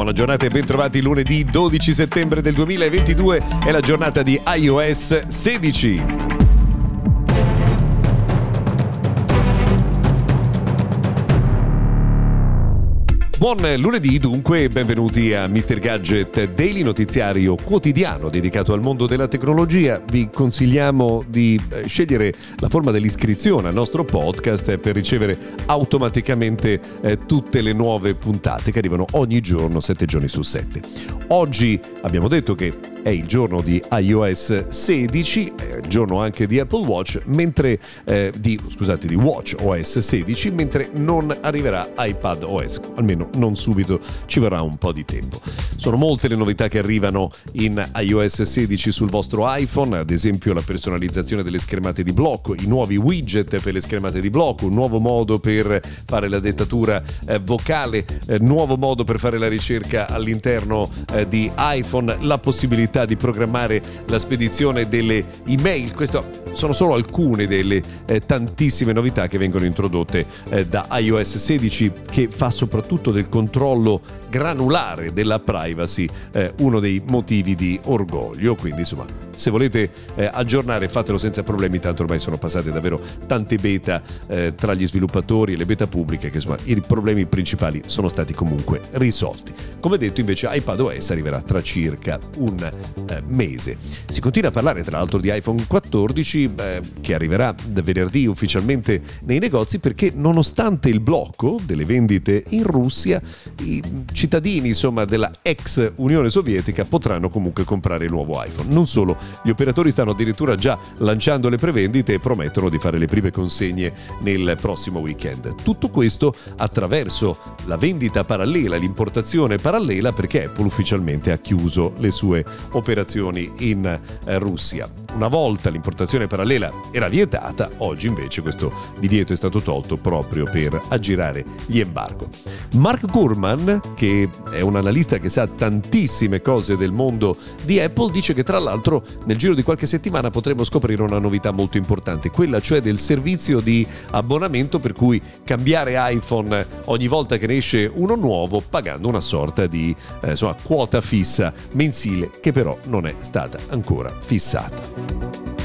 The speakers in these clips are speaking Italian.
Buona giornata e bentrovati lunedì 12 settembre del 2022 è la giornata di iOS 16. Buon lunedì dunque e benvenuti a Mr. Gadget Daily Notiziario quotidiano dedicato al mondo della tecnologia. Vi consigliamo di eh, scegliere la forma dell'iscrizione al nostro podcast per ricevere automaticamente eh, tutte le nuove puntate che arrivano ogni giorno, 7 giorni su 7. Oggi abbiamo detto che è il giorno di iOS 16, è il giorno anche di Apple Watch, mentre eh, di, scusate, di Watch OS 16, mentre non arriverà iPad OS, almeno non subito, ci vorrà un po' di tempo. Sono molte le novità che arrivano in iOS 16 sul vostro iPhone, ad esempio la personalizzazione delle schermate di blocco, i nuovi widget per le schermate di blocco, un nuovo modo per fare la dettatura eh, vocale, eh, nuovo modo per fare la ricerca all'interno eh, di iPhone, la possibilità di programmare la spedizione delle email. Queste sono solo alcune delle eh, tantissime novità che vengono introdotte eh, da iOS 16 che fa soprattutto del controllo granulare della privacy eh, uno dei motivi di orgoglio. Quindi insomma, se volete eh, aggiornare fatelo senza problemi, tanto ormai sono passate davvero tante beta eh, tra gli sviluppatori e le beta pubbliche che insomma i problemi principali sono stati comunque risolti. Come detto invece iPadOS arriverà tra circa un eh, mese. Si continua a parlare tra l'altro di iPhone 14 eh, che arriverà da venerdì ufficialmente nei negozi perché nonostante il blocco delle vendite in Russia i cittadini insomma, della ex Unione Sovietica potranno comunque comprare il nuovo iPhone. Non solo, gli operatori stanno addirittura già lanciando le prevendite e promettono di fare le prime consegne nel prossimo weekend. Tutto questo attraverso la vendita parallela, l'importazione parallela perché Apple ufficialmente ha chiuso le sue operazioni in eh, Russia. Una volta l'importazione parallela era vietata, oggi invece questo divieto è stato tolto proprio per aggirare gli embargo. Mark Gurman, che è un analista che sa tantissime cose del mondo di Apple, dice che tra l'altro nel giro di qualche settimana potremo scoprire una novità molto importante, quella cioè del servizio di abbonamento per cui cambiare iPhone ogni volta che ne esce uno nuovo pagando una sorta di eh, insomma, quota fissa mensile che però non è stata ancora fissata.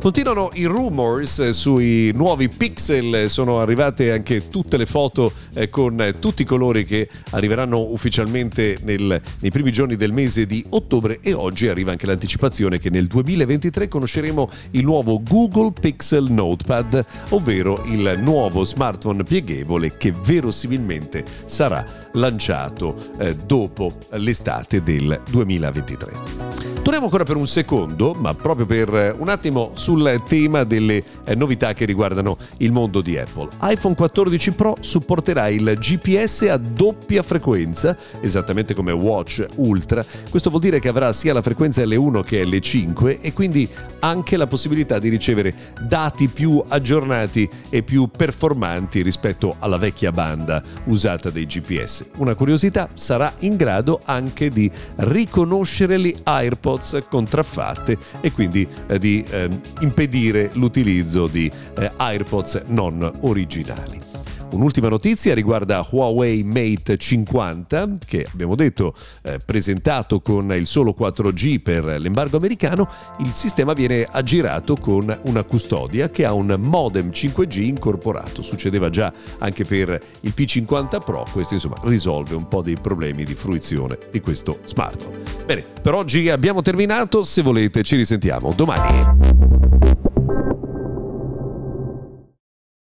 Continuano i rumors sui nuovi pixel, sono arrivate anche tutte le foto eh, con tutti i colori che arriveranno ufficialmente nel, nei primi giorni del mese di ottobre e oggi arriva anche l'anticipazione che nel 2023 conosceremo il nuovo Google Pixel Notepad, ovvero il nuovo smartphone pieghevole che verosimilmente sarà lanciato eh, dopo l'estate del 2023. Torniamo ancora per un secondo, ma proprio per eh, un attimo sul tema delle eh, novità che riguardano il mondo di Apple. iPhone 14 Pro supporterà il GPS a doppia frequenza, esattamente come Watch Ultra. Questo vuol dire che avrà sia la frequenza L1 che L5 e quindi anche la possibilità di ricevere dati più aggiornati e più performanti rispetto alla vecchia banda usata dei GPS. Una curiosità, sarà in grado anche di riconoscere gli AirPods AirPods contraffatte e quindi eh, di eh, impedire l'utilizzo di eh, AirPods non originali. Un'ultima notizia riguarda Huawei Mate 50 che abbiamo detto eh, presentato con il solo 4G per l'embargo americano, il sistema viene aggirato con una custodia che ha un modem 5G incorporato. Succedeva già anche per il P50 Pro, questo insomma risolve un po' dei problemi di fruizione di questo smartphone. Bene, per oggi abbiamo terminato, se volete ci risentiamo domani.